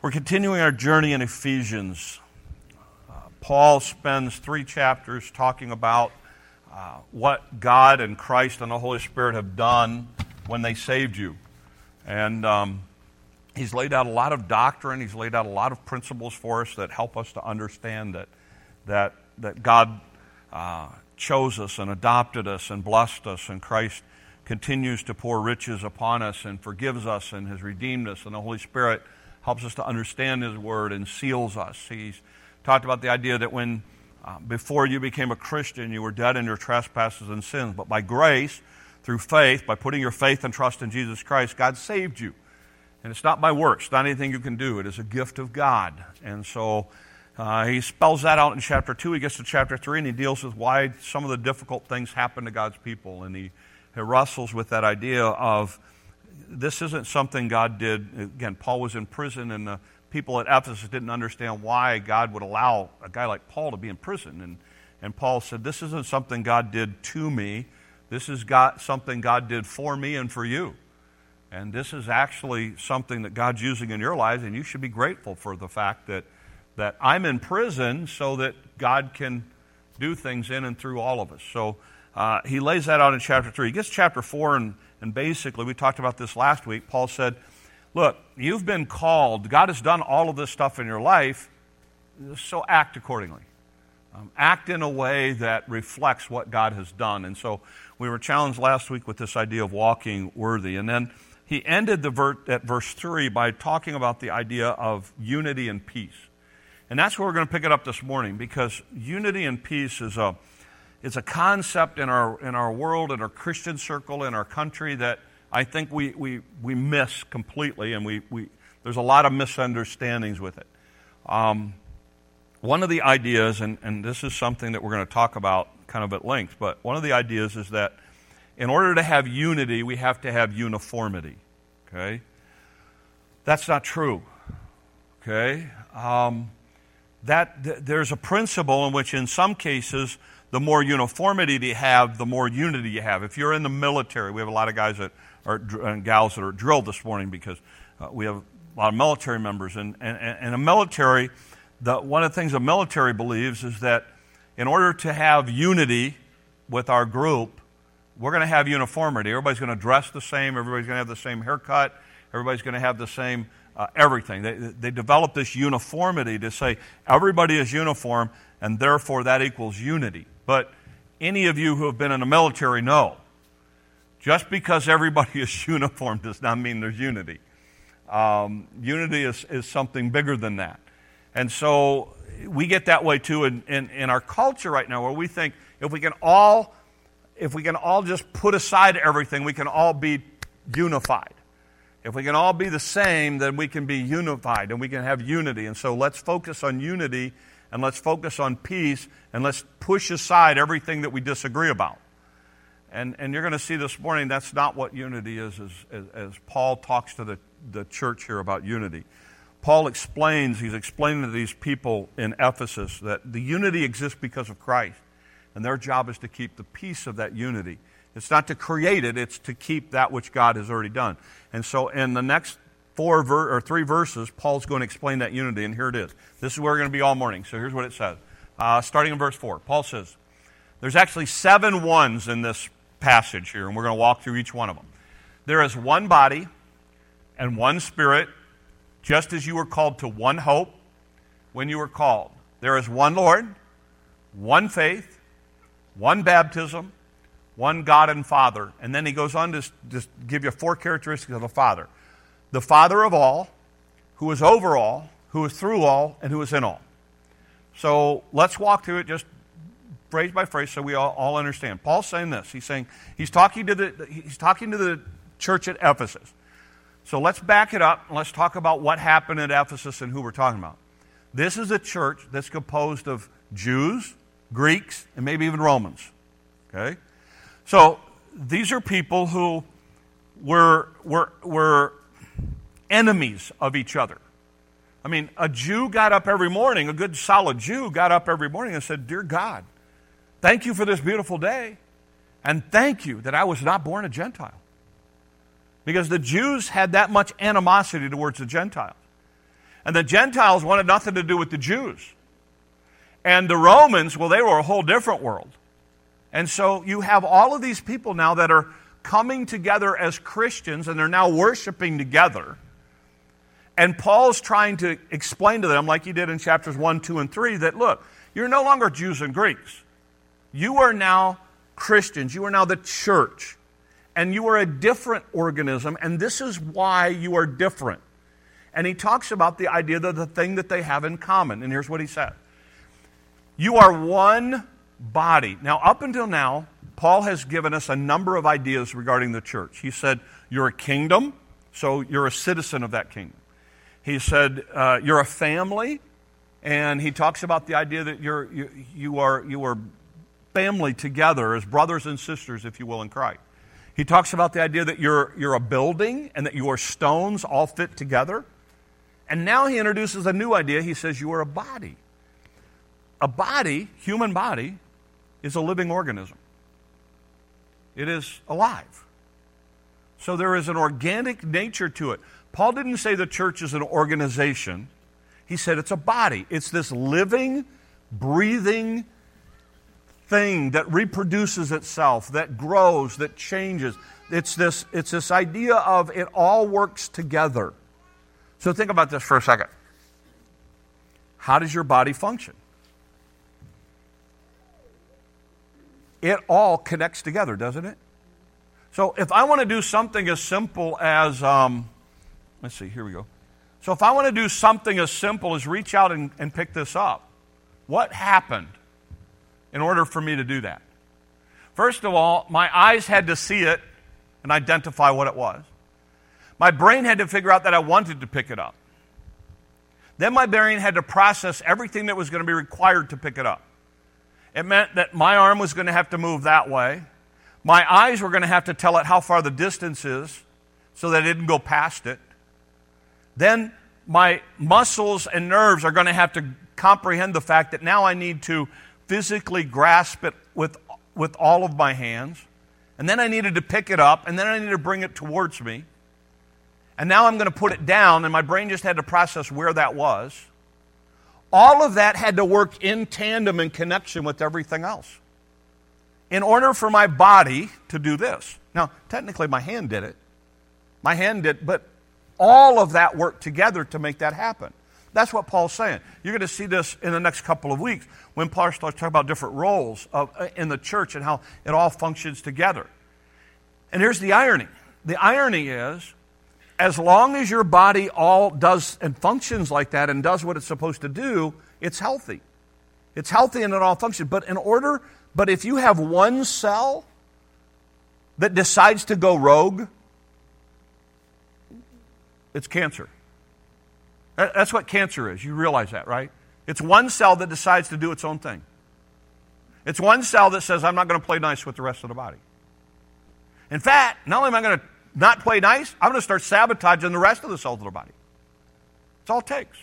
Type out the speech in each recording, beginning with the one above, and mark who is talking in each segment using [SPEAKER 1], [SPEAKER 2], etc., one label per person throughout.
[SPEAKER 1] We're continuing our journey in Ephesians. Uh, Paul spends three chapters talking about uh, what God and Christ and the Holy Spirit have done when they saved you. And um, he's laid out a lot of doctrine, he's laid out a lot of principles for us that help us to understand that, that, that God uh, chose us and adopted us and blessed us, and Christ continues to pour riches upon us and forgives us and has redeemed us, and the Holy Spirit helps us to understand His Word and seals us. He's talked about the idea that when uh, before you became a Christian, you were dead in your trespasses and sins, but by grace, through faith, by putting your faith and trust in Jesus Christ, God saved you. And it's not by works, not anything you can do. It is a gift of God. And so uh, he spells that out in chapter 2. He gets to chapter 3 and he deals with why some of the difficult things happen to God's people. And he, he wrestles with that idea of this isn't something God did. Again, Paul was in prison, and the people at Ephesus didn't understand why God would allow a guy like Paul to be in prison. And, and Paul said, This isn't something God did to me. This is God, something God did for me and for you. And this is actually something that God's using in your lives, and you should be grateful for the fact that, that I'm in prison so that God can do things in and through all of us. So uh, he lays that out in chapter 3. He gets chapter 4 and and basically, we talked about this last week. Paul said, Look, you've been called. God has done all of this stuff in your life, so act accordingly. Um, act in a way that reflects what God has done. And so we were challenged last week with this idea of walking worthy. And then he ended the ver- at verse 3 by talking about the idea of unity and peace. And that's where we're going to pick it up this morning because unity and peace is a it's a concept in our, in our world, in our Christian circle, in our country that I think we, we, we miss completely, and we, we, there's a lot of misunderstandings with it. Um, one of the ideas, and, and this is something that we're going to talk about kind of at length, but one of the ideas is that in order to have unity, we have to have uniformity. Okay? That's not true. Okay? Um, that, th- there's a principle in which, in some cases, the more uniformity you have, the more unity you have. If you're in the military, we have a lot of guys that are, and gals that are drilled this morning because uh, we have a lot of military members. And, and, and a military, the, one of the things a military believes is that in order to have unity with our group, we're going to have uniformity. Everybody's going to dress the same, everybody's going to have the same haircut, everybody's going to have the same uh, everything. They, they develop this uniformity to say everybody is uniform, and therefore that equals unity. But any of you who have been in the military know just because everybody is uniform does not mean there's unity. Um, unity is, is something bigger than that. And so we get that way too in, in, in, our culture right now where we think if we can all if we can all just put aside everything, we can all be unified. If we can all be the same, then we can be unified and we can have unity. And so let's focus on unity and let's focus on peace and let's push aside everything that we disagree about. And, and you're going to see this morning that's not what unity is as, as, as Paul talks to the, the church here about unity. Paul explains, he's explaining to these people in Ephesus that the unity exists because of Christ. And their job is to keep the peace of that unity. It's not to create it, it's to keep that which God has already done. And so in the next four ver- or three verses, Paul's going to explain that unity, and here it is. This is where we're going to be all morning. So here's what it says. Uh, starting in verse 4, Paul says, There's actually seven ones in this passage here, and we're going to walk through each one of them. There is one body and one spirit, just as you were called to one hope when you were called. There is one Lord, one faith, one baptism, one God and Father. And then he goes on to just give you four characteristics of the Father the Father of all, who is over all, who is through all, and who is in all. So let's walk through it just phrase by phrase so we all, all understand. Paul's saying this. He's saying he's talking to the he's talking to the church at Ephesus. So let's back it up and let's talk about what happened at Ephesus and who we're talking about. This is a church that's composed of Jews, Greeks, and maybe even Romans. Okay? So these are people who were, were, were enemies of each other. I mean, a Jew got up every morning, a good solid Jew got up every morning and said, Dear God, thank you for this beautiful day, and thank you that I was not born a Gentile. Because the Jews had that much animosity towards the Gentiles. And the Gentiles wanted nothing to do with the Jews. And the Romans, well, they were a whole different world. And so you have all of these people now that are coming together as Christians and they're now worshiping together. And Paul's trying to explain to them, like he did in chapters 1, 2, and 3, that look, you're no longer Jews and Greeks. You are now Christians. You are now the church. And you are a different organism, and this is why you are different. And he talks about the idea that the thing that they have in common. And here's what he said You are one body. Now, up until now, Paul has given us a number of ideas regarding the church. He said, You're a kingdom, so you're a citizen of that kingdom. He said, uh, You're a family, and he talks about the idea that you're, you, you, are, you are family together as brothers and sisters, if you will, in Christ. He talks about the idea that you're, you're a building and that you are stones all fit together. And now he introduces a new idea. He says you are a body. A body, human body, is a living organism, it is alive. So there is an organic nature to it. Paul didn't say the church is an organization, he said it's a body. It's this living, breathing thing that reproduces itself, that grows, that changes. It's this, it's this idea of it all works together. So think about this for a second. How does your body function? It all connects together, doesn't it? So if I want to do something as simple as, um, let's see, here we go. So if I want to do something as simple as reach out and, and pick this up, what happened in order for me to do that? First of all, my eyes had to see it and identify what it was. My brain had to figure out that I wanted to pick it up. Then my brain had to process everything that was going to be required to pick it up. It meant that my arm was going to have to move that way. My eyes were going to have to tell it how far the distance is so that it didn't go past it. Then my muscles and nerves are going to have to comprehend the fact that now I need to physically grasp it with, with all of my hands. And then I needed to pick it up, and then I needed to bring it towards me. And now I'm going to put it down, and my brain just had to process where that was. All of that had to work in tandem and connection with everything else. In order for my body to do this. Now, technically, my hand did it. My hand did, but all of that work together to make that happen. That's what Paul's saying. You're going to see this in the next couple of weeks when Paul starts talking about different roles of, uh, in the church and how it all functions together. And here's the irony the irony is as long as your body all does and functions like that and does what it's supposed to do, it's healthy. It's healthy and it all functions. But in order, but if you have one cell that decides to go rogue, it's cancer. That's what cancer is. You realize that, right? It's one cell that decides to do its own thing. It's one cell that says, I'm not going to play nice with the rest of the body. In fact, not only am I going to not play nice, I'm going to start sabotaging the rest of the cells of the body. That's all it takes.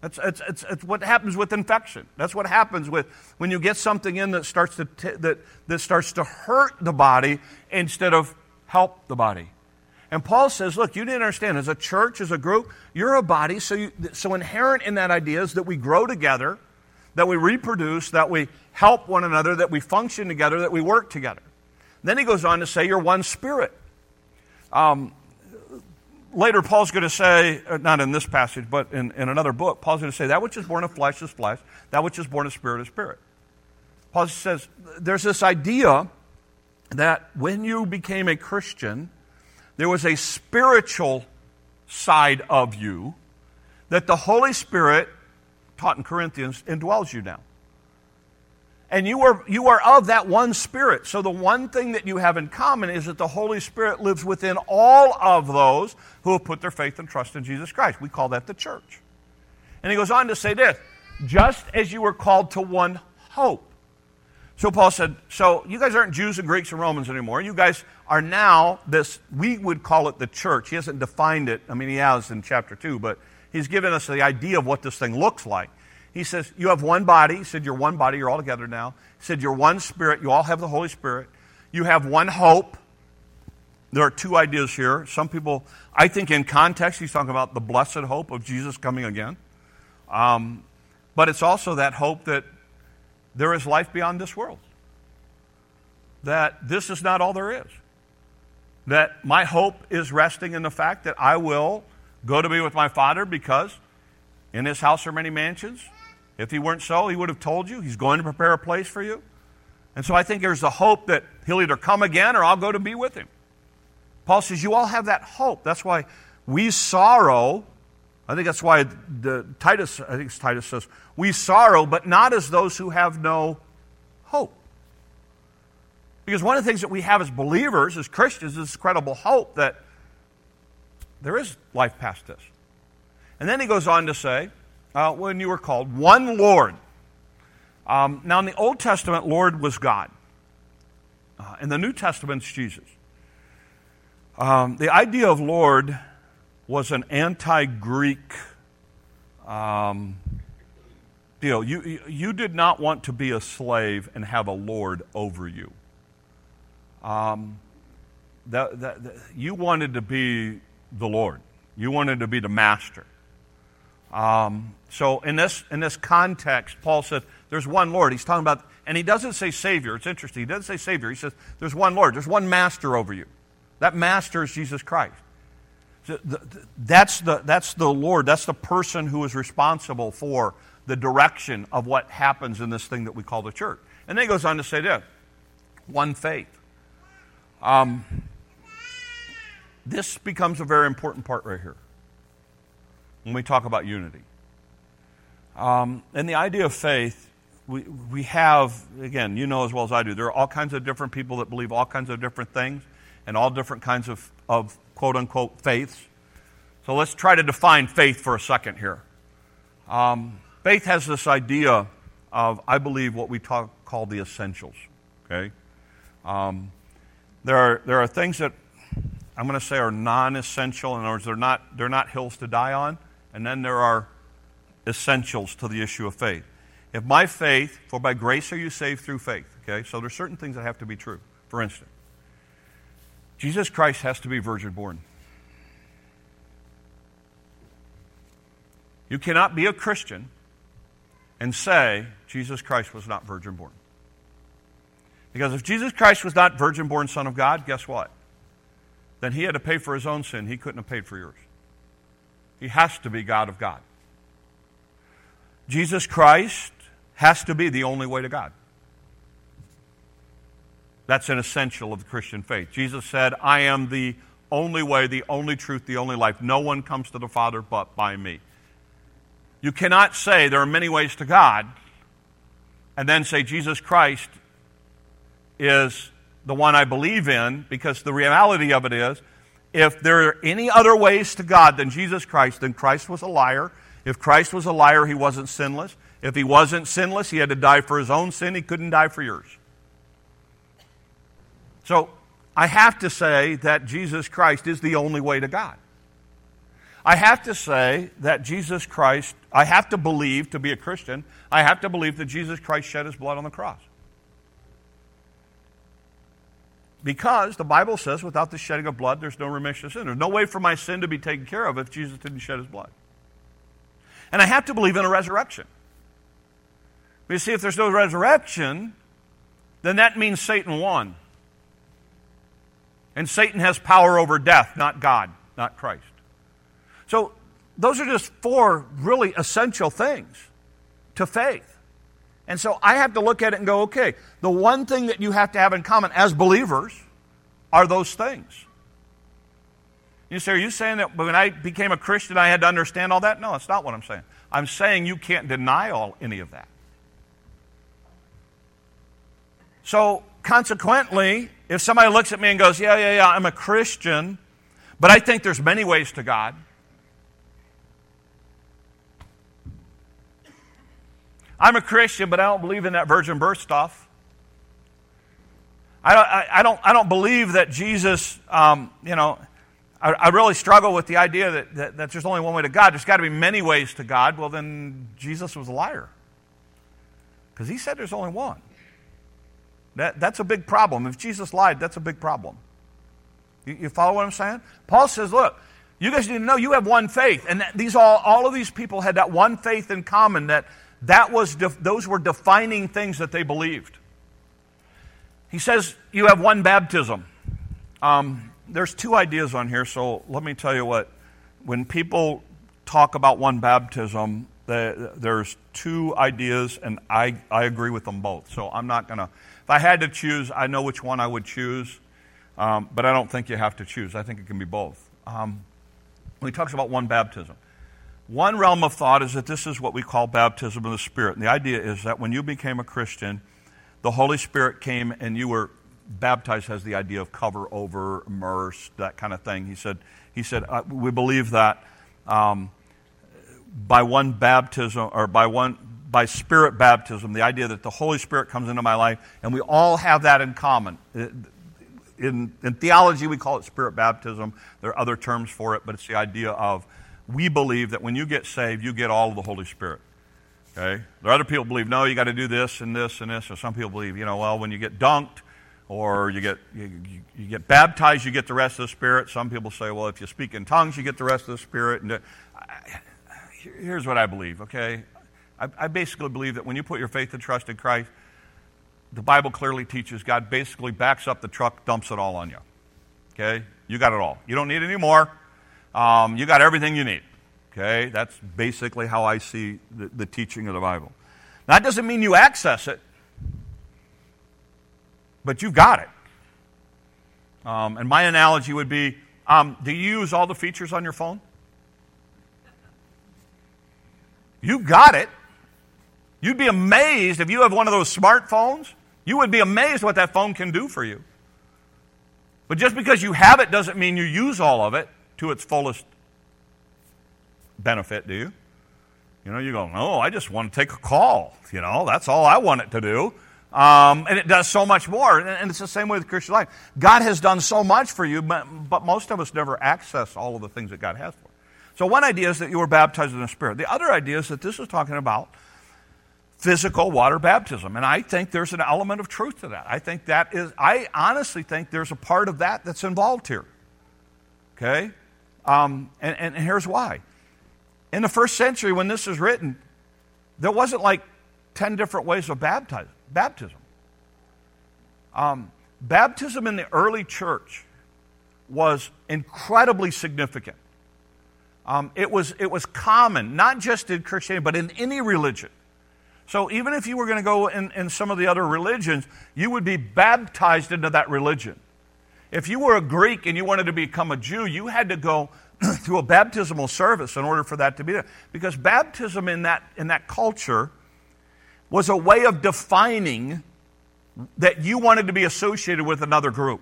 [SPEAKER 1] That's, it's, it's, it's what happens with infection. That's what happens with when you get something in that starts to, t- that, that starts to hurt the body instead of help the body. And Paul says, look, you didn't understand. As a church, as a group, you're a body. So, you, so inherent in that idea is that we grow together, that we reproduce, that we help one another, that we function together, that we work together. Then he goes on to say, you're one spirit. Um, later, Paul's going to say, uh, not in this passage, but in, in another book, Paul's going to say, that which is born of flesh is flesh, that which is born of spirit is spirit. Paul says, there's this idea that when you became a Christian, there was a spiritual side of you that the Holy Spirit, taught in Corinthians, indwells you now. And you are, you are of that one Spirit. So the one thing that you have in common is that the Holy Spirit lives within all of those who have put their faith and trust in Jesus Christ. We call that the church. And he goes on to say this just as you were called to one hope. So Paul said, So you guys aren't Jews and Greeks and Romans anymore. You guys are now this, we would call it the church. He hasn't defined it. I mean, he has in chapter 2, but he's given us the idea of what this thing looks like. He says, You have one body. He said, You're one body. You're all together now. He said, You're one spirit. You all have the Holy Spirit. You have one hope. there are two ideas here. Some people, I think in context, he's talking about the blessed hope of Jesus coming again. Um, but it's also that hope that there is life beyond this world. That this is not all there is. That my hope is resting in the fact that I will go to be with my Father because in his house are many mansions. If he weren't so, he would have told you. He's going to prepare a place for you. And so I think there's a hope that he'll either come again or I'll go to be with him. Paul says, You all have that hope. That's why we sorrow. I think that's why the Titus, I think Titus says, we sorrow, but not as those who have no hope. Because one of the things that we have as believers, as Christians, is this credible hope that there is life past this. And then he goes on to say, uh, when you were called, one Lord. Um, now, in the Old Testament, Lord was God. Uh, in the New Testament, it's Jesus. Um, the idea of Lord was an anti Greek um, deal. You, you did not want to be a slave and have a Lord over you. Um, that, that, that, you wanted to be the Lord, you wanted to be the master. Um, so, in this, in this context, Paul said, There's one Lord. He's talking about, and he doesn't say Savior. It's interesting. He doesn't say Savior. He says, There's one Lord. There's one master over you. That master is Jesus Christ. That's the, that's the Lord. That's the person who is responsible for the direction of what happens in this thing that we call the church. And then he goes on to say this one faith. Um, this becomes a very important part right here when we talk about unity. Um, and the idea of faith, we, we have, again, you know as well as I do, there are all kinds of different people that believe all kinds of different things and all different kinds of, of quote unquote faiths. So let's try to define faith for a second here. Um, faith has this idea of, I believe, what we talk, call the essentials. Okay? Um, there, are, there are things that I'm going to say are non essential. In other words, they're not, they're not hills to die on. And then there are essentials to the issue of faith. If my faith, for by grace are you saved through faith, okay? So there's certain things that have to be true. For instance, Jesus Christ has to be virgin born. You cannot be a Christian and say Jesus Christ was not virgin born. Because if Jesus Christ was not virgin born Son of God, guess what? Then he had to pay for his own sin. He couldn't have paid for yours. He has to be God of God. Jesus Christ has to be the only way to God. That's an essential of the Christian faith. Jesus said, I am the only way, the only truth, the only life. No one comes to the Father but by me. You cannot say there are many ways to God and then say Jesus Christ is the one I believe in because the reality of it is if there are any other ways to God than Jesus Christ, then Christ was a liar. If Christ was a liar, he wasn't sinless. If he wasn't sinless, he had to die for his own sin. He couldn't die for yours. So I have to say that Jesus Christ is the only way to God. I have to say that Jesus Christ, I have to believe, to be a Christian, I have to believe that Jesus Christ shed his blood on the cross. Because the Bible says without the shedding of blood, there's no remission of sin. There's no way for my sin to be taken care of if Jesus didn't shed his blood. And I have to believe in a resurrection. You see, if there's no resurrection, then that means Satan won. And Satan has power over death, not God, not Christ. So, those are just four really essential things to faith. And so I have to look at it and go, okay, the one thing that you have to have in common as believers are those things. You say, are you saying that when I became a Christian I had to understand all that? No, that's not what I'm saying. I'm saying you can't deny all any of that. So consequently, if somebody looks at me and goes, Yeah, yeah, yeah, I'm a Christian, but I think there's many ways to God. I'm a Christian, but I don't believe in that virgin birth stuff. I don't, I, I don't, I don't believe that Jesus, um, you know, I, I, really struggle with the idea that, that, that there's only one way to God. There's got to be many ways to God. Well, then Jesus was a liar. Because he said there's only one. That, that's a big problem. If Jesus lied, that's a big problem. You, you follow what I'm saying? Paul says, look, you guys need to know you have one faith. And these all, all of these people had that one faith in common that, that was def, those were defining things that they believed. He says you have one baptism. Um, there's two ideas on here, so let me tell you what. When people talk about one baptism, the, there's two ideas, and I, I agree with them both. So I'm not going to, I had to choose, I know which one I would choose, um, but I don't think you have to choose. I think it can be both. Um, when he talks about one baptism, one realm of thought is that this is what we call baptism of the Spirit. And the idea is that when you became a Christian, the Holy Spirit came and you were baptized has the idea of cover over, immerse, that kind of thing. He said, he said uh, we believe that um, by one baptism or by one by spirit baptism, the idea that the Holy Spirit comes into my life, and we all have that in common. In, in theology, we call it spirit baptism. There are other terms for it, but it's the idea of we believe that when you get saved, you get all of the Holy Spirit. Okay? There are other people believe, no, you got to do this and this and this. Or some people believe, you know, well, when you get dunked or you get, you, you, get baptized, you get the rest of the Spirit. Some people say, well, if you speak in tongues, you get the rest of the Spirit. And uh, here's what I believe, okay? I, I basically believe that when you put your faith and trust in Christ, the Bible clearly teaches God basically backs up the truck, dumps it all on you. Okay? You got it all. You don't need any more. Um, you got everything you need. Okay? That's basically how I see the, the teaching of the Bible. Now, that doesn't mean you access it, but you've got it. Um, and my analogy would be um, do you use all the features on your phone? You've got it. You'd be amazed if you have one of those smartphones. You would be amazed what that phone can do for you. But just because you have it doesn't mean you use all of it to its fullest benefit, do you? You know, you go, no, I just want to take a call. You know, that's all I want it to do. Um, and it does so much more. And it's the same way with Christian life. God has done so much for you, but, but most of us never access all of the things that God has for us. So, one idea is that you were baptized in the Spirit. The other idea is that this is talking about physical water baptism. And I think there's an element of truth to that. I think that is, I honestly think there's a part of that that's involved here. Okay? Um, and, and here's why. In the first century, when this was written, there wasn't like 10 different ways of baptize, baptism. Um, baptism in the early church was incredibly significant. Um, it, was, it was common, not just in Christianity, but in any religion. So even if you were going to go in, in some of the other religions, you would be baptized into that religion. If you were a Greek and you wanted to become a Jew, you had to go through a baptismal service in order for that to be there. Because baptism in that, in that culture was a way of defining that you wanted to be associated with another group.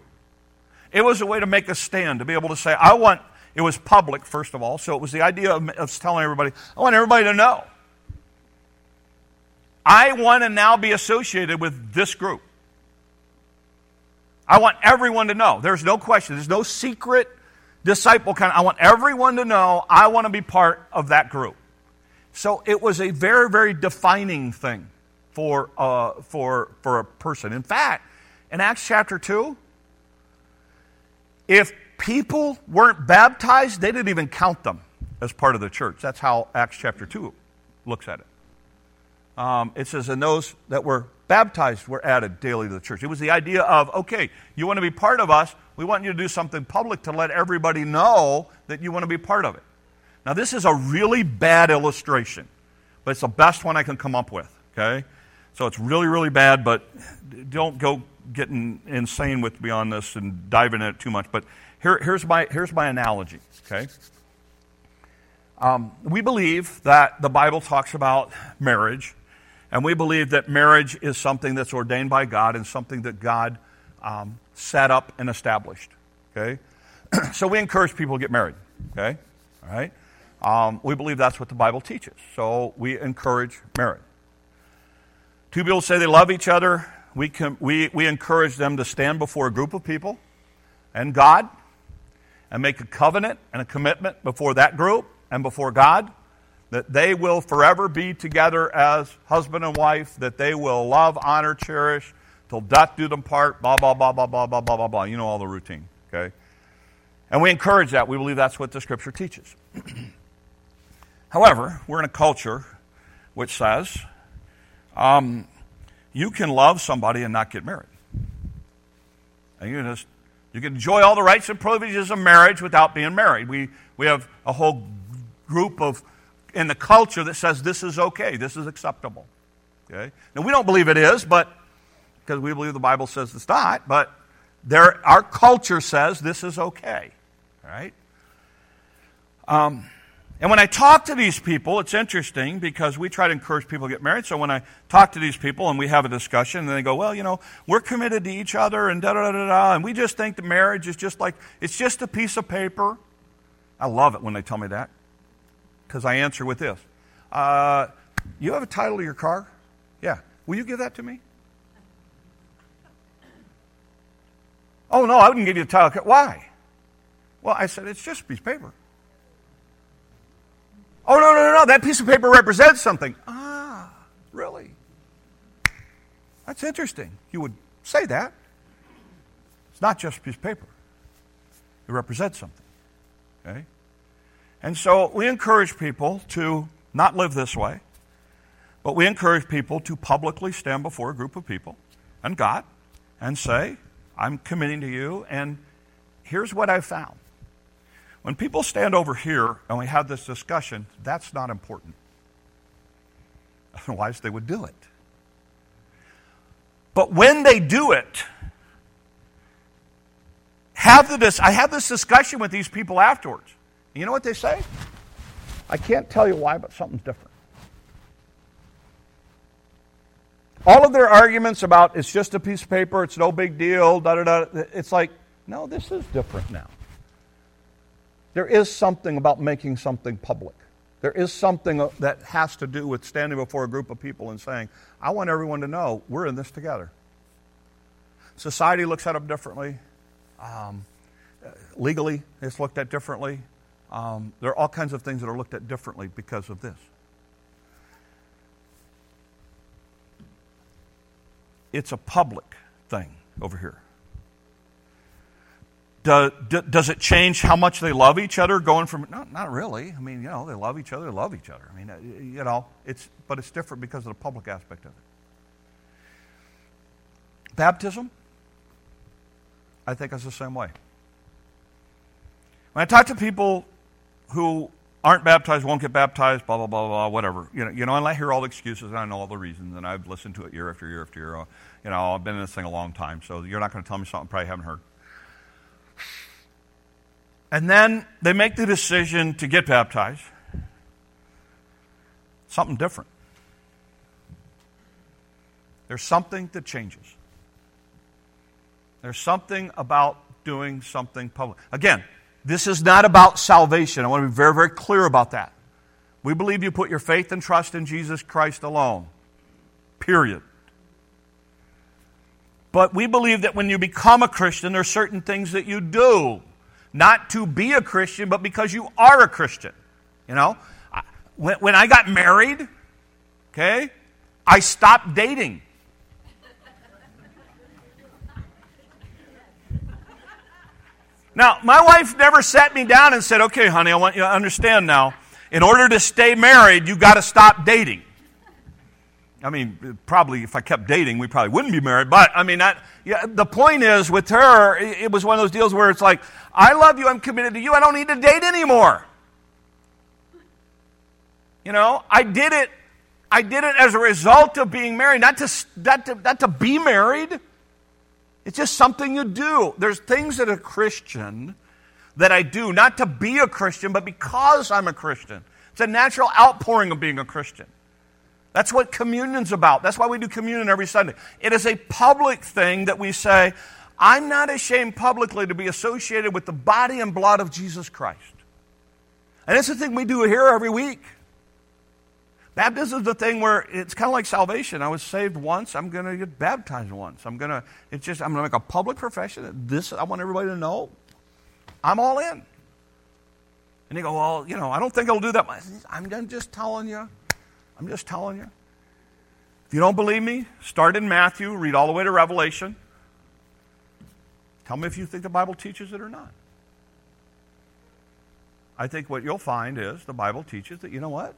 [SPEAKER 1] It was a way to make a stand, to be able to say, I want it was public, first of all, so it was the idea of, of telling everybody, I want everybody to know. I want to now be associated with this group. I want everyone to know. There's no question. There's no secret disciple kind. I want everyone to know I want to be part of that group. So it was a very, very defining thing for, uh, for, for a person. In fact, in Acts chapter 2, if people weren't baptized, they didn't even count them as part of the church. That's how Acts chapter 2 looks at it. Um, it says, and those that were baptized were added daily to the church. It was the idea of, okay, you want to be part of us, we want you to do something public to let everybody know that you want to be part of it. Now, this is a really bad illustration, but it's the best one I can come up with, okay? So it's really, really bad, but don't go getting insane with me on this and diving in it too much. But here, here's, my, here's my analogy, okay? Um, we believe that the Bible talks about marriage, and we believe that marriage is something that's ordained by God and something that God um, set up and established, okay? so we encourage people to get married, okay? All right? Um, we believe that's what the Bible teaches. So we encourage marriage. Two people say they love each other. We, can, we, we encourage them to stand before a group of people and God and make a covenant and a commitment before that group and before God that they will forever be together as husband and wife, that they will love, honor, cherish, till death do them part, blah, blah, blah, blah, blah, blah, blah, blah, blah. You know all the routine, okay? And we encourage that. We believe that's what the Scripture teaches. However, we're in a culture which says um, you can love somebody and not get married. And you just you can enjoy all the rights and privileges of marriage without being married. We we have a whole group of in the culture that says this is okay, this is acceptable. Okay? Now we don't believe it is, but because we believe the Bible says it's not, but there, our culture says this is okay. Right? Um, and when I talk to these people, it's interesting because we try to encourage people to get married. So when I talk to these people and we have a discussion, and they go, "Well, you know, we're committed to each other, and da da da da," and we just think the marriage is just like it's just a piece of paper. I love it when they tell me that because I answer with this: uh, "You have a title to your car? Yeah. Will you give that to me?" Oh no, I wouldn't give you a title. Why? Well, I said it's just a piece of paper. Oh, no, no, no, no. That piece of paper represents something. Ah, really? That's interesting. You would say that. It's not just a piece of paper, it represents something. Okay? And so we encourage people to not live this way, but we encourage people to publicly stand before a group of people and God and say, I'm committing to you, and here's what I found. When people stand over here and we have this discussion, that's not important. Otherwise, they would do it. But when they do it, have the, dis- I have this discussion with these people afterwards. You know what they say? I can't tell you why, but something's different. All of their arguments about it's just a piece of paper, it's no big deal, da da da, it's like, no, this is different now. There is something about making something public. There is something that has to do with standing before a group of people and saying, I want everyone to know we're in this together. Society looks at them differently. Um, legally, it's looked at differently. Um, there are all kinds of things that are looked at differently because of this. It's a public thing over here. Do, do, does it change how much they love each other going from no, not really. I mean you know they love each other they love each other. I mean uh, you know it's but it's different because of the public aspect of it. Baptism i think is the same way. When i talk to people who aren't baptized won't get baptized blah blah blah blah whatever you know you know and i hear all the excuses and i know all the reasons and i've listened to it year after year after year uh, you know i've been in this thing a long time so you're not going to tell me something I probably haven't heard and then they make the decision to get baptized. Something different. There's something that changes. There's something about doing something public. Again, this is not about salvation. I want to be very, very clear about that. We believe you put your faith and trust in Jesus Christ alone. Period. But we believe that when you become a Christian, there are certain things that you do not to be a Christian, but because you are a Christian. You know, when, I got married, okay, I stopped dating. Now, my wife never sat me down and said, okay, honey, I want you to understand now. In order to stay married, you've got to stop dating. I mean, probably if I kept dating, we probably wouldn't be married. But I mean, that, yeah, the point is, with her, it was one of those deals where it's like, I love you, I'm committed to you, I don't need to date anymore. You know, I did it. I did it as a result of being married, not to, not to, not to be married. It's just something you do. There's things that a Christian that I do, not to be a Christian, but because I'm a Christian. It's a natural outpouring of being a Christian. That's what communion's about. That's why we do communion every Sunday. It is a public thing that we say, I'm not ashamed publicly to be associated with the body and blood of Jesus Christ. And it's the thing we do here every week. Baptism is the thing where it's kind of like salvation. I was saved once. I'm going to get baptized once. I'm going to. It's just. I'm going to make a public profession. This. I want everybody to know. I'm all in. And you go, well, you know, I don't think I'll do that. I'm just telling you. I'm just telling you. If you don't believe me, start in Matthew, read all the way to Revelation. Tell me if you think the Bible teaches it or not. I think what you'll find is the Bible teaches that, you know what?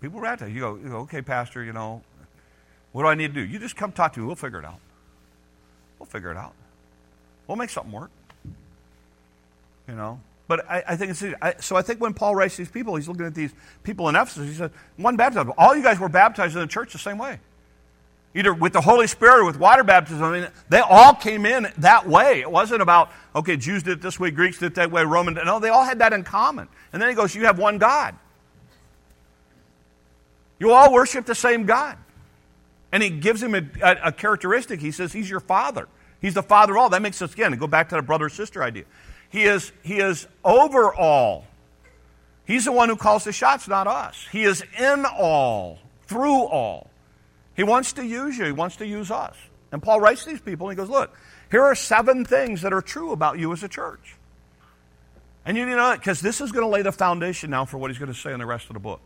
[SPEAKER 1] People are You go, you go, okay, Pastor, you know, what do I need to do? You just come talk to me. We'll figure it out. We'll figure it out. We'll make something work. You know? But I, I think it's, I, so I think when Paul writes these people, he's looking at these people in Ephesus. He said, one baptism. All you guys were baptized in the church the same way. Either with the Holy Spirit or with water baptism. I mean, they all came in that way. It wasn't about, okay, Jews did it this way, Greeks did it that way, Roman. No, they all had that in common. And then he goes, you have one God. You all worship the same God. And he gives him a, a, a characteristic. He says, He's your father. He's the father of all. That makes us, again, go back to the brother sister idea. He is, he is over all. He's the one who calls the shots, not us. He is in all, through all. He wants to use you, he wants to use us. And Paul writes to these people and he goes, Look, here are seven things that are true about you as a church. And you know, because this is going to lay the foundation now for what he's going to say in the rest of the book.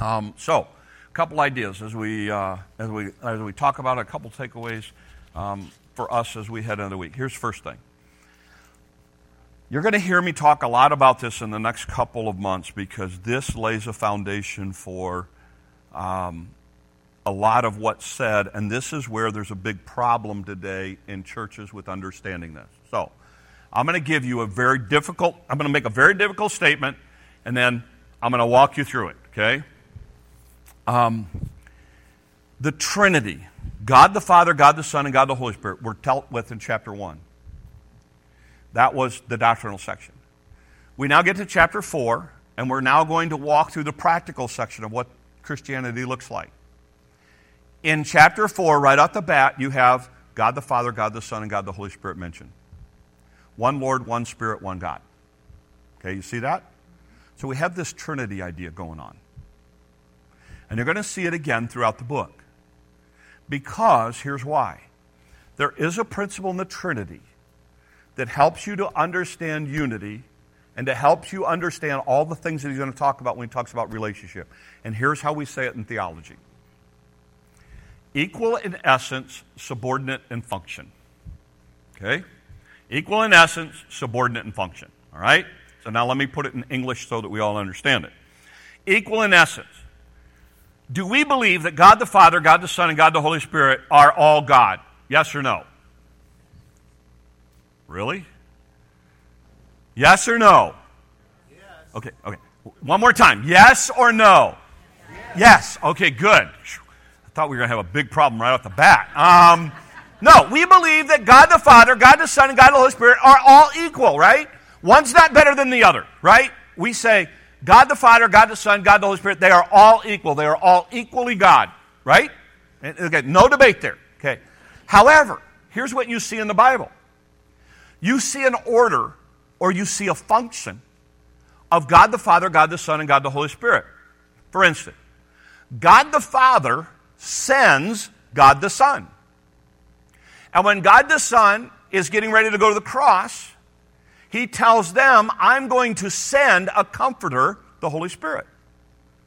[SPEAKER 1] Um, so, a couple ideas as we, uh, as, we, as we talk about it, a couple takeaways um, for us as we head into the week. Here's first thing. You're going to hear me talk a lot about this in the next couple of months because this lays a foundation for um, a lot of what's said, and this is where there's a big problem today in churches with understanding this. So, I'm going to give you a very difficult, I'm going to make a very difficult statement, and then I'm going to walk you through it, okay? Um, the Trinity, God the Father, God the Son, and God the Holy Spirit, were dealt with in chapter 1. That was the doctrinal section. We now get to chapter 4, and we're now going to walk through the practical section of what Christianity looks like. In chapter 4, right off the bat, you have God the Father, God the Son, and God the Holy Spirit mentioned. One Lord, one Spirit, one God. Okay, you see that? So we have this Trinity idea going on. And you're going to see it again throughout the book. Because here's why there is a principle in the Trinity that helps you to understand unity and to help you understand all the things that he's going to talk about when he talks about relationship. And here's how we say it in theology equal in essence, subordinate in function. Okay? Equal in essence, subordinate in function. All right? So now let me put it in English so that we all understand it. Equal in essence. Do we believe that God the Father, God the Son, and God the Holy Spirit are all God? Yes or no? Really? Yes or no? Yes. Okay, okay. One more time. Yes or no? Yes. yes. Okay, good. I thought we were going to have a big problem right off the bat. Um, no, we believe that God the Father, God the Son, and God the Holy Spirit are all equal, right? One's not better than the other, right? We say God the Father, God the Son, God the Holy Spirit, they are all equal. They are all equally God, right? Okay, no debate there. Okay. However, here's what you see in the Bible you see an order or you see a function of God the Father, God the Son, and God the Holy Spirit. For instance, God the Father sends God the Son. And when God the Son is getting ready to go to the cross, he tells them, I'm going to send a comforter, the Holy Spirit.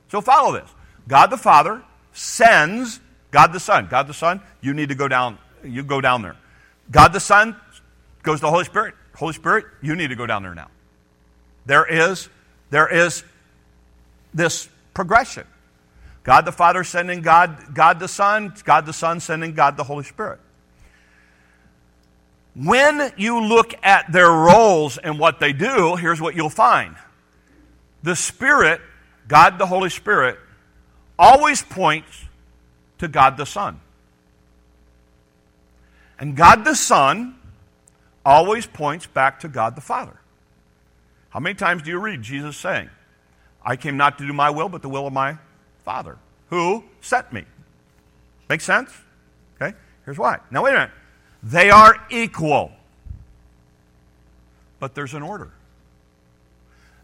[SPEAKER 1] So follow this. God the Father sends God the Son. God the Son, you need to go down, you go down there. God the Son goes to the Holy Spirit. Holy Spirit, you need to go down there now. There is, there is this progression. God the Father sending God, God the Son, God the Son sending God the Holy Spirit. When you look at their roles and what they do, here's what you'll find the Spirit, God the Holy Spirit, always points to God the Son. And God the Son always points back to God the Father. How many times do you read Jesus saying, I came not to do my will, but the will of my Father, who sent me? Make sense? Okay? Here's why. Now, wait a minute. They are equal. But there's an order.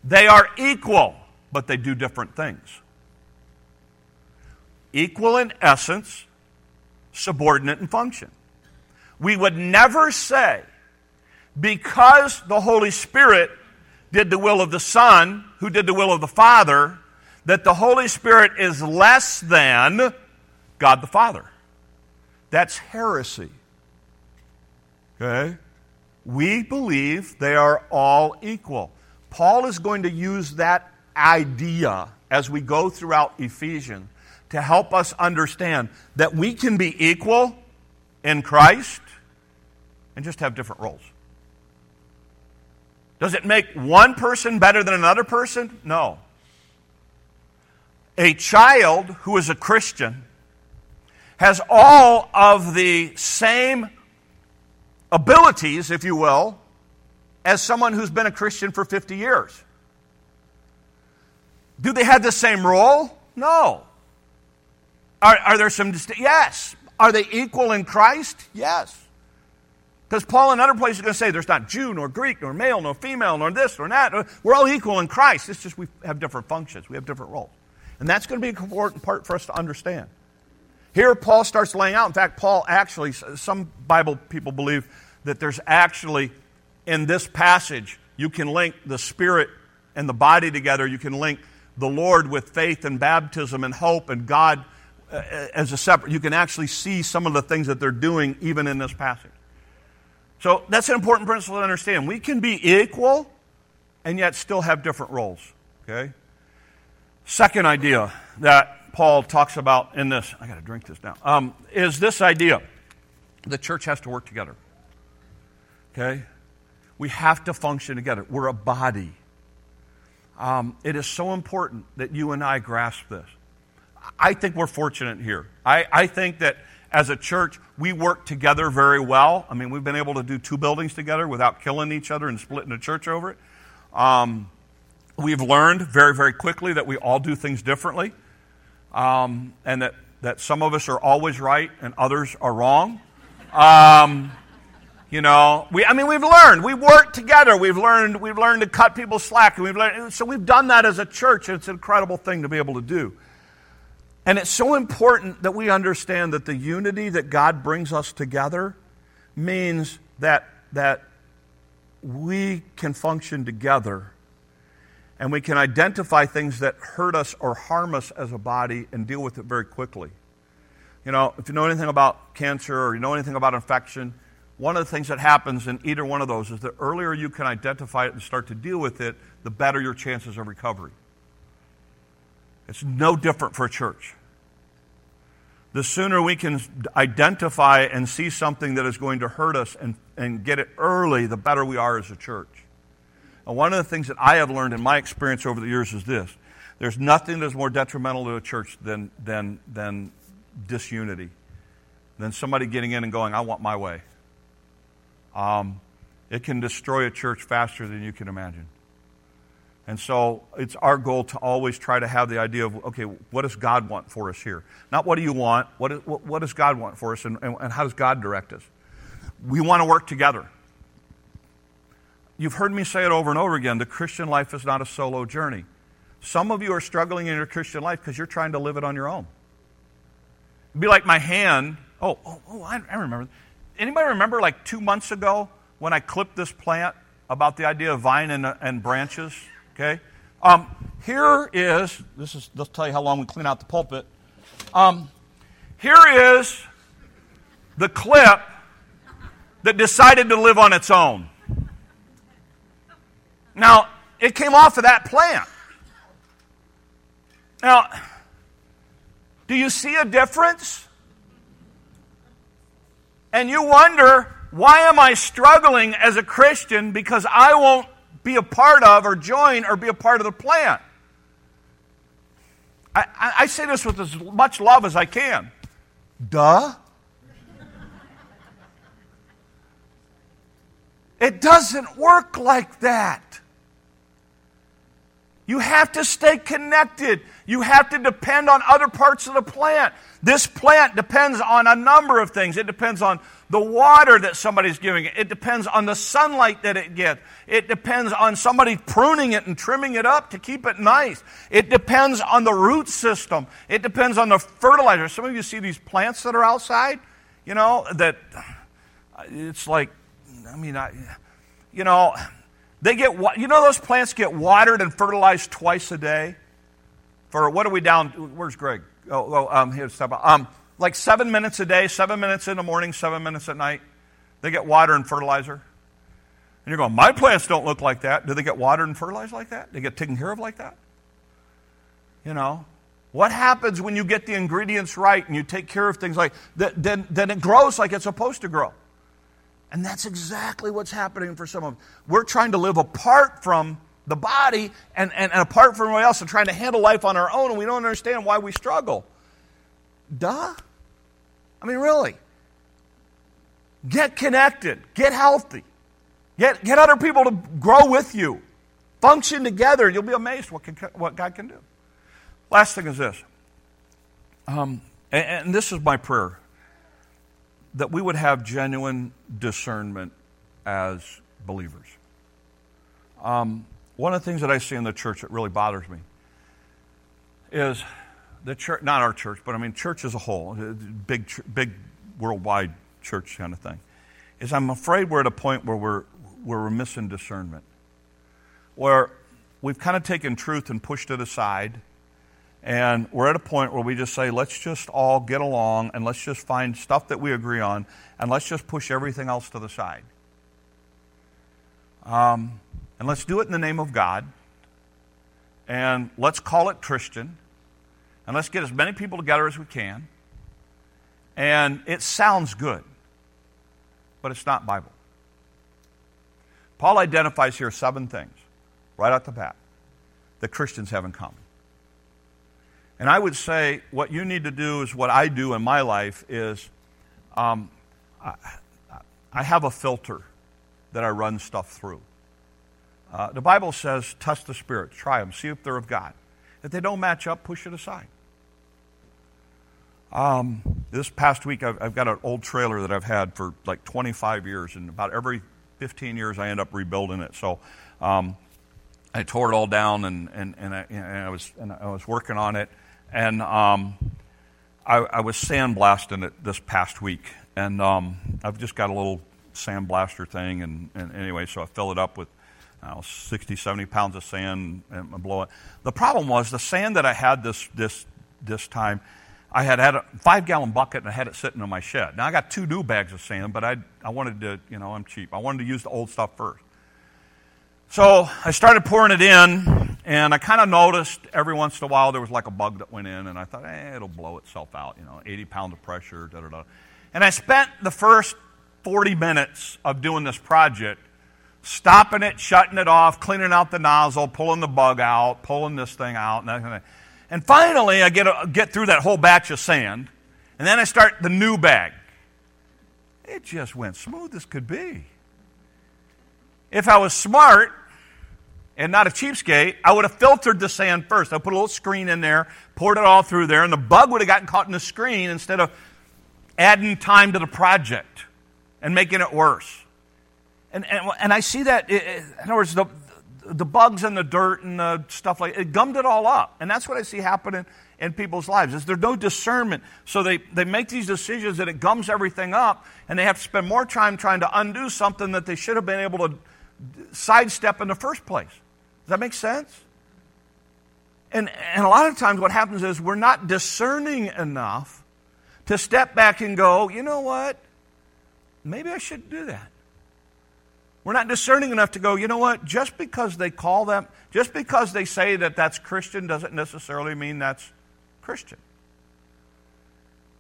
[SPEAKER 1] They are equal, but they do different things. Equal in essence, subordinate in function. We would never say, because the Holy Spirit did the will of the Son, who did the will of the Father, that the Holy Spirit is less than God the Father. That's heresy. Okay? We believe they are all equal. Paul is going to use that idea as we go throughout Ephesians to help us understand that we can be equal in Christ and just have different roles. Does it make one person better than another person? No. A child who is a Christian has all of the same abilities, if you will, as someone who's been a Christian for 50 years. Do they have the same role? No. Are, are there some? Yes. Are they equal in Christ? Yes. Because Paul in other places is going to say there's not Jew nor Greek nor male nor female nor this nor that. We're all equal in Christ. It's just we have different functions. We have different roles. And that's going to be an important part for us to understand. Here, Paul starts laying out. In fact, Paul actually, some Bible people believe that there's actually, in this passage, you can link the Spirit and the body together. You can link the Lord with faith and baptism and hope and God uh, as a separate. You can actually see some of the things that they're doing even in this passage. So that's an important principle to understand. We can be equal and yet still have different roles. Okay? Second idea that Paul talks about in this, I got to drink this now, um, is this idea the church has to work together. Okay? We have to function together. We're a body. Um, it is so important that you and I grasp this. I think we're fortunate here. I, I think that as a church, we work together very well. I mean, we've been able to do two buildings together without killing each other and splitting the church over it. Um, we've learned very, very quickly that we all do things differently, um, and that, that some of us are always right and others are wrong. Um, you know, we, I mean, we've learned. We work together. We've learned. We've learned to cut people slack. And we've learned, so we've done that as a church, and it's an incredible thing to be able to do. And it's so important that we understand that the unity that God brings us together means that, that we can function together and we can identify things that hurt us or harm us as a body and deal with it very quickly. You know, if you know anything about cancer or you know anything about infection, one of the things that happens in either one of those is the earlier you can identify it and start to deal with it, the better your chances of recovery. It's no different for a church the sooner we can identify and see something that is going to hurt us and, and get it early, the better we are as a church. One of the things that I have learned in my experience over the years is this there's nothing that's more detrimental to a church than, than, than disunity, than somebody getting in and going, I want my way. Um, it can destroy a church faster than you can imagine. And so it's our goal to always try to have the idea of, okay, what does God want for us here? Not what do you want, what, is, what, what does God want for us, and, and, and how does God direct us? We want to work together. You've heard me say it over and over again the Christian life is not a solo journey. Some of you are struggling in your Christian life because you're trying to live it on your own. It'd be like my hand. Oh, oh, oh I, I remember. Anybody remember like two months ago when I clipped this plant about the idea of vine and, and branches? Okay? Um, here is, this is, let's tell you how long we clean out the pulpit. Um, here is the clip that decided to live on its own. Now, it came off of that plant. Now, do you see a difference? And you wonder, why am I struggling as a Christian because I won't be a part of or join or be a part of the plant? I, I, say this with as much love as I can. Duh. It doesn't work like that. You have to stay connected. You have to depend on other parts of the plant. This plant depends on a number of things. It depends on the water that somebody's giving it. It depends on the sunlight that it gets. It depends on somebody pruning it and trimming it up to keep it nice. It depends on the root system. It depends on the fertilizer. Some of you see these plants that are outside, you know, that it's like, I mean, I, you know, they get, you know, those plants get watered and fertilized twice a day. For what are we down? Where's Greg? Oh, oh um, here's um, like seven minutes a day, seven minutes in the morning, seven minutes at night. They get water and fertilizer. And you're going, my plants don't look like that. Do they get watered and fertilized like that? They get taken care of like that? You know, what happens when you get the ingredients right and you take care of things like that? Then, then it grows like it's supposed to grow. And that's exactly what's happening for some of them. We're trying to live apart from the body and, and, and apart from everyone else and trying to handle life on our own, and we don't understand why we struggle. Duh. I mean, really. Get connected, get healthy, get, get other people to grow with you, function together, you'll be amazed what, can, what God can do. Last thing is this, um, and, and this is my prayer that we would have genuine discernment as believers. Um, one of the things that I see in the church that really bothers me is the church, not our church, but I mean church as a whole, big, big worldwide church kind of thing, is I'm afraid we're at a point where we're, where we're missing discernment. Where we've kind of taken truth and pushed it aside, and we're at a point where we just say, let's just all get along and let's just find stuff that we agree on, and let's just push everything else to the side. Um, and let's do it in the name of God, and let's call it Christian, and let's get as many people together as we can. And it sounds good but it's not Bible. Paul identifies here seven things right off the bat that Christians have in common. And I would say what you need to do is what I do in my life is um, I, I, have a filter that I run stuff through. Uh, the Bible says, test the spirits, try them, see if they're of God. If they don't match up, push it aside. Um, this past week, I've, I've, got an old trailer that I've had for like 25 years, and about every 15 years, I end up rebuilding it. So um, I tore it all down, and, and, and, I, and, I, was, and I was working on it, and um, I, I, was sandblasting it this past week, and um, I've just got a little sandblaster thing, and, and anyway, so I fill it up with know, 60, 70 pounds of sand and I blow it. The problem was the sand that I had this, this, this time – I had had a five gallon bucket and I had it sitting in my shed. Now I got two new bags of sand, but I, I wanted to, you know, I'm cheap. I wanted to use the old stuff first. So I started pouring it in, and I kind of noticed every once in a while there was like a bug that went in, and I thought, eh, it'll blow itself out, you know, 80 pounds of pressure, da da da. And I spent the first 40 minutes of doing this project stopping it, shutting it off, cleaning out the nozzle, pulling the bug out, pulling this thing out, and. And finally, I get, a, get through that whole batch of sand, and then I start the new bag. It just went smooth as could be. If I was smart and not a cheapskate, I would have filtered the sand first. I put a little screen in there, poured it all through there, and the bug would have gotten caught in the screen instead of adding time to the project and making it worse. And, and, and I see that, in other words, the, the bugs and the dirt and the stuff like it gummed it all up. And that's what I see happening in people's lives is there's no discernment. So they, they make these decisions and it gums everything up and they have to spend more time trying to undo something that they should have been able to sidestep in the first place. Does that make sense? And, and a lot of times what happens is we're not discerning enough to step back and go, you know what? Maybe I should do that. We're not discerning enough to go, you know what? Just because they call them, just because they say that that's Christian doesn't necessarily mean that's Christian.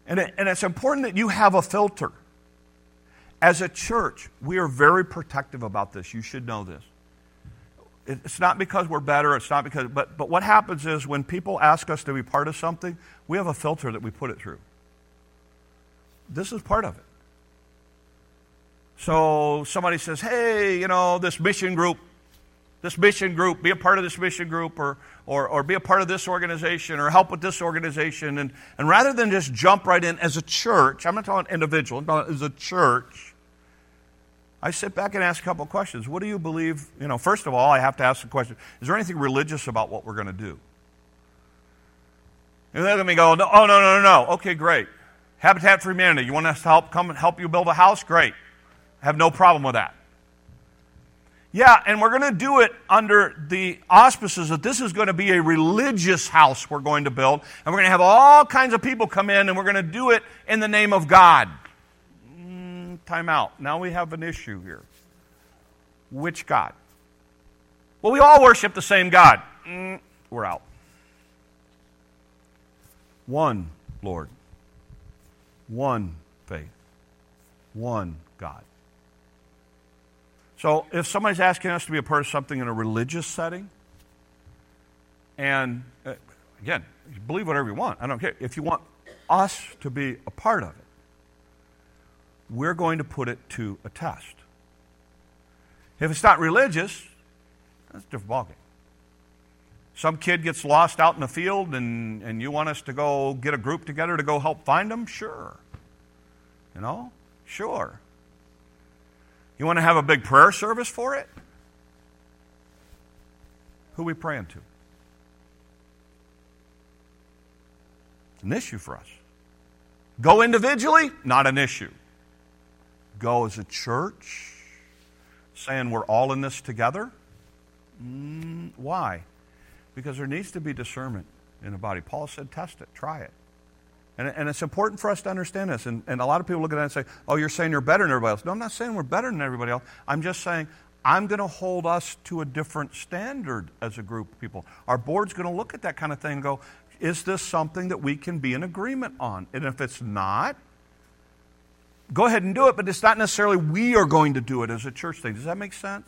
[SPEAKER 1] And, it, and it's important that you have a filter. As a church, we are very protective about this. You should know this. It's not because we're better, it's not because, but, but what happens is when people ask us to be part of something, we have a filter that we put it through. This is part of it. So somebody says, hey, you know, this mission group, this mission group, be a part of this mission group or, or, or be a part of this organization or help with this organization. And, and rather than just jump right in as a church, I'm not talking individual, as a church, I sit back and ask a couple questions. What do you believe? You know, first of all, I have to ask the question is there anything religious about what we're going to do? And they look at me go, oh, no, no, no, no. Okay, great. Habitat for Humanity, you want us to help come and help you build a house? Great. I have no problem with that. Yeah, and we're going to do it under the auspices that this is going to be a religious house we're going to build, and we're going to have all kinds of people come in, and we're going to do it in the name of God. Time out. Now we have an issue here. Which God? Well, we all worship the same God. Mm, we're out. One Lord, one faith, one God. So if somebody's asking us to be a part of something in a religious setting, and uh, again, believe whatever you want, I don't care. If you want us to be a part of it, we're going to put it to a test. If it's not religious, that's a different ballgame. Some kid gets lost out in the field and, and you want us to go get a group together to go help find them? Sure. You know? Sure. You want to have a big prayer service for it? Who we praying to? An issue for us. Go individually, not an issue. Go as a church, saying we're all in this together. Mm, why? Because there needs to be discernment in the body. Paul said, test it, try it. And, and it's important for us to understand this. And, and a lot of people look at that and say, oh, you're saying you're better than everybody else. No, I'm not saying we're better than everybody else. I'm just saying I'm going to hold us to a different standard as a group of people. Our board's going to look at that kind of thing and go, is this something that we can be in agreement on? And if it's not, go ahead and do it, but it's not necessarily we are going to do it as a church thing. Does that make sense?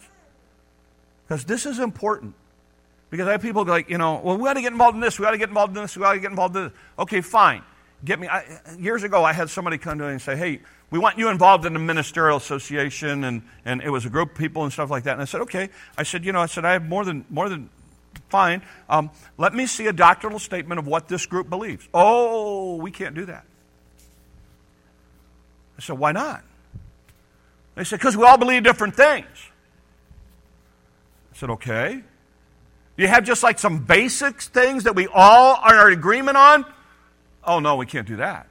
[SPEAKER 1] Because this is important. Because I have people like, you know, well, we got to get involved in this, we got to get involved in this, we got to get involved in this. Okay, fine get me. I, years ago, I had somebody come to me and say, hey, we want you involved in the ministerial association, and, and it was a group of people and stuff like that. And I said, okay. I said, you know, I said, I have more than, more than fine. Um, let me see a doctrinal statement of what this group believes. Oh, we can't do that. I said, why not? They said, because we all believe different things. I said, okay. You have just like some basic things that we all are in agreement on? Oh, no, we can't do that.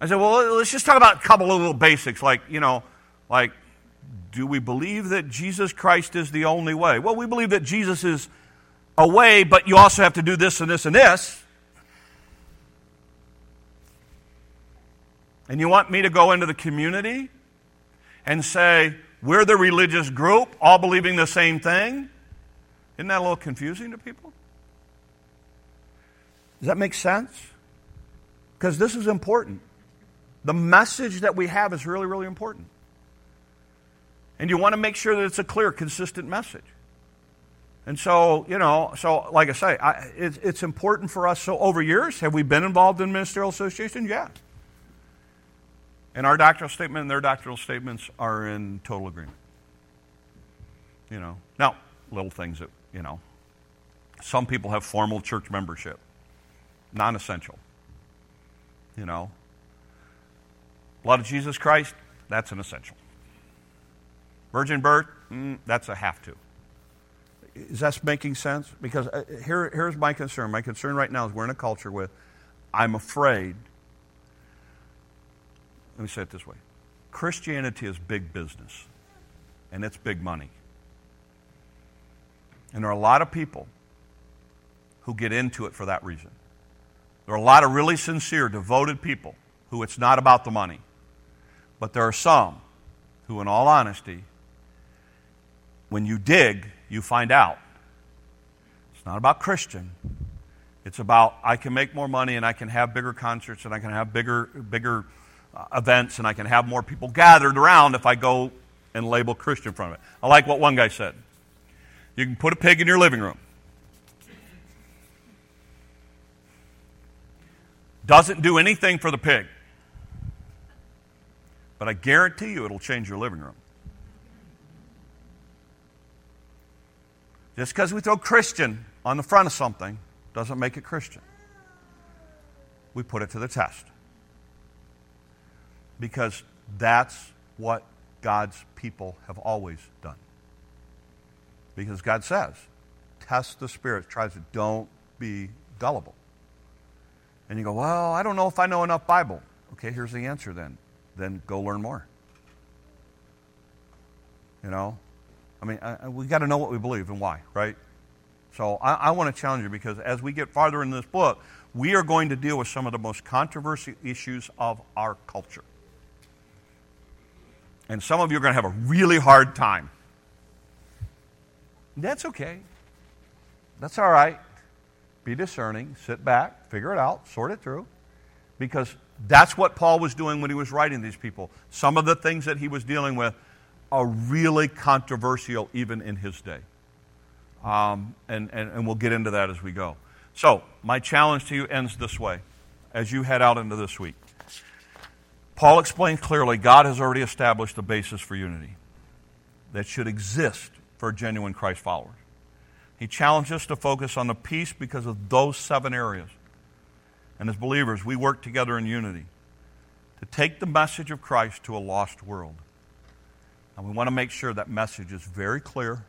[SPEAKER 1] I said, well, let's just talk about a couple of little basics, like, you know, like, do we believe that Jesus Christ is the only way? Well, we believe that Jesus is a way, but you also have to do this and this and this. And you want me to go into the community and say, we're the religious group, all believing the same thing? Isn't that a little confusing to people? Does that make sense? Because this is important. The message that we have is really, really important. And you want to make sure that it's a clear, consistent message. And so, you know, so like I say, I, it's, it's important for us. So, over years, have we been involved in ministerial association? Yeah. And our doctrinal statement and their doctrinal statements are in total agreement. You know, now, little things that, you know, some people have formal church membership non essential. You know, blood of Jesus Christ, that's an essential. Virgin birth, mm, that's a have to. Is that making sense? Because uh, here, here's my concern. My concern right now is we're in a culture with, I'm afraid, let me say it this way Christianity is big business, and it's big money. And there are a lot of people who get into it for that reason. There are a lot of really sincere, devoted people who it's not about the money. But there are some who, in all honesty, when you dig, you find out it's not about Christian. It's about I can make more money and I can have bigger concerts and I can have bigger, bigger uh, events and I can have more people gathered around if I go and label Christian in front of it. I like what one guy said. You can put a pig in your living room. Doesn't do anything for the pig. But I guarantee you it'll change your living room. Just because we throw Christian on the front of something doesn't make it Christian. We put it to the test. Because that's what God's people have always done. Because God says, test the spirits, tries to don't be gullible. And you go, well, I don't know if I know enough Bible. Okay, here's the answer then. Then go learn more. You know? I mean, I, we got to know what we believe and why, right? So I, I want to challenge you because as we get farther in this book, we are going to deal with some of the most controversial issues of our culture. And some of you are going to have a really hard time. That's okay. That's all right. Be discerning, sit back, figure it out, sort it through. Because that's what Paul was doing when he was writing these people. Some of the things that he was dealing with are really controversial even in his day. Um, and, and, and we'll get into that as we go. So, my challenge to you ends this way as you head out into this week. Paul explains clearly God has already established a basis for unity that should exist for genuine Christ followers. He challenged us to focus on the peace because of those seven areas. And as believers, we work together in unity to take the message of Christ to a lost world. And we want to make sure that message is very clear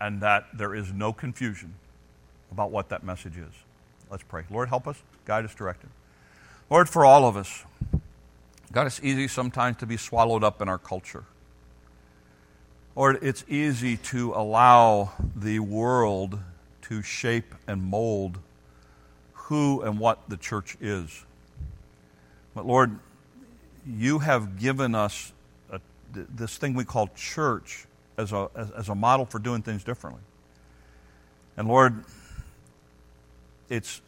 [SPEAKER 1] and that there is no confusion about what that message is. Let's pray. Lord, help us, guide us, direct us. Lord, for all of us, God, it's easy sometimes to be swallowed up in our culture. Or it's easy to allow the world to shape and mold who and what the church is. But Lord, you have given us a, this thing we call church as a, as, as a model for doing things differently. And Lord, it's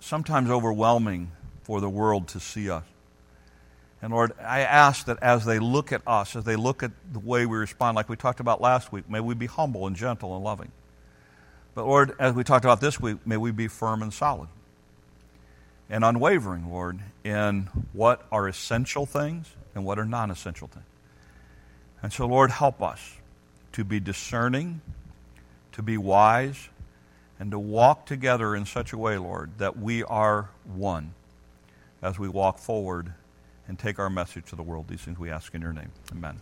[SPEAKER 1] sometimes overwhelming for the world to see us. And Lord, I ask that as they look at us, as they look at the way we respond, like we talked about last week, may we be humble and gentle and loving. But Lord, as we talked about this week, may we be firm and solid and unwavering, Lord, in what are essential things and what are non essential things. And so, Lord, help us to be discerning, to be wise, and to walk together in such a way, Lord, that we are one as we walk forward and take our message to the world. These things we ask in your name. Amen.